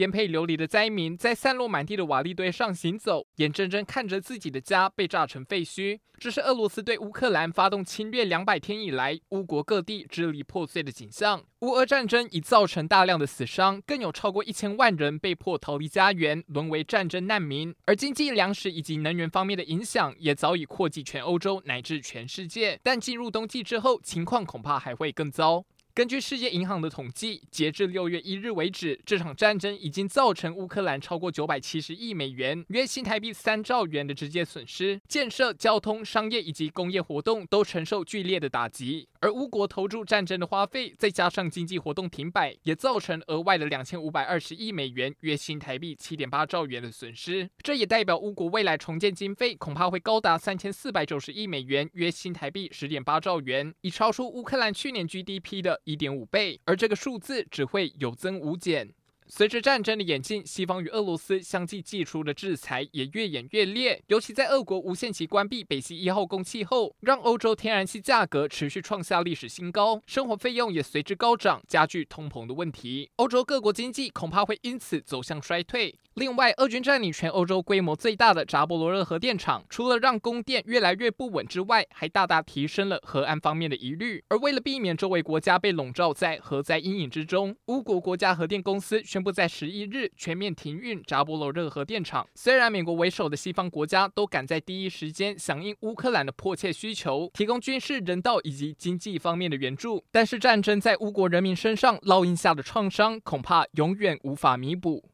颠沛流离的灾民在散落满地的瓦砾堆上行走，眼睁睁看着自己的家被炸成废墟。这是俄罗斯对乌克兰发动侵略两百天以来，乌国各地支离破碎的景象。乌俄战争已造成大量的死伤，更有超过一千万人被迫逃离家园，沦为战争难民。而经济、粮食以及能源方面的影响也早已扩及全欧洲乃至全世界。但进入冬季之后，情况恐怕还会更糟。根据世界银行的统计，截至六月一日为止，这场战争已经造成乌克兰超过九百七十亿美元（约新台币三兆元）的直接损失，建设、交通、商业以及工业活动都承受剧烈的打击。而乌国投注战争的花费，再加上经济活动停摆，也造成额外的两千五百二十亿美元（约新台币七点八兆元）的损失。这也代表乌国未来重建经费恐怕会高达三千四百九十亿美元（约新台币十点八兆元），已超出乌克兰去年 GDP 的一点五倍，而这个数字只会有增无减。随着战争的演进，西方与俄罗斯相继祭出的制裁也越演越烈。尤其在俄国无限期关闭北溪一号供气后，让欧洲天然气价格持续创下历史新高，生活费用也随之高涨，加剧通膨的问题。欧洲各国经济恐怕会因此走向衰退。另外，俄军占领全欧洲规模最大的扎波罗热核电厂，除了让供电越来越不稳之外，还大大提升了核安方面的疑虑。而为了避免周围国家被笼罩在核灾阴影之中，乌国国家核电公司宣布在十一日全面停运扎波罗热核电厂。虽然美国为首的西方国家都赶在第一时间响应乌克兰的迫切需求，提供军事、人道以及经济方面的援助，但是战争在乌国人民身上烙印下的创伤，恐怕永远无法弥补。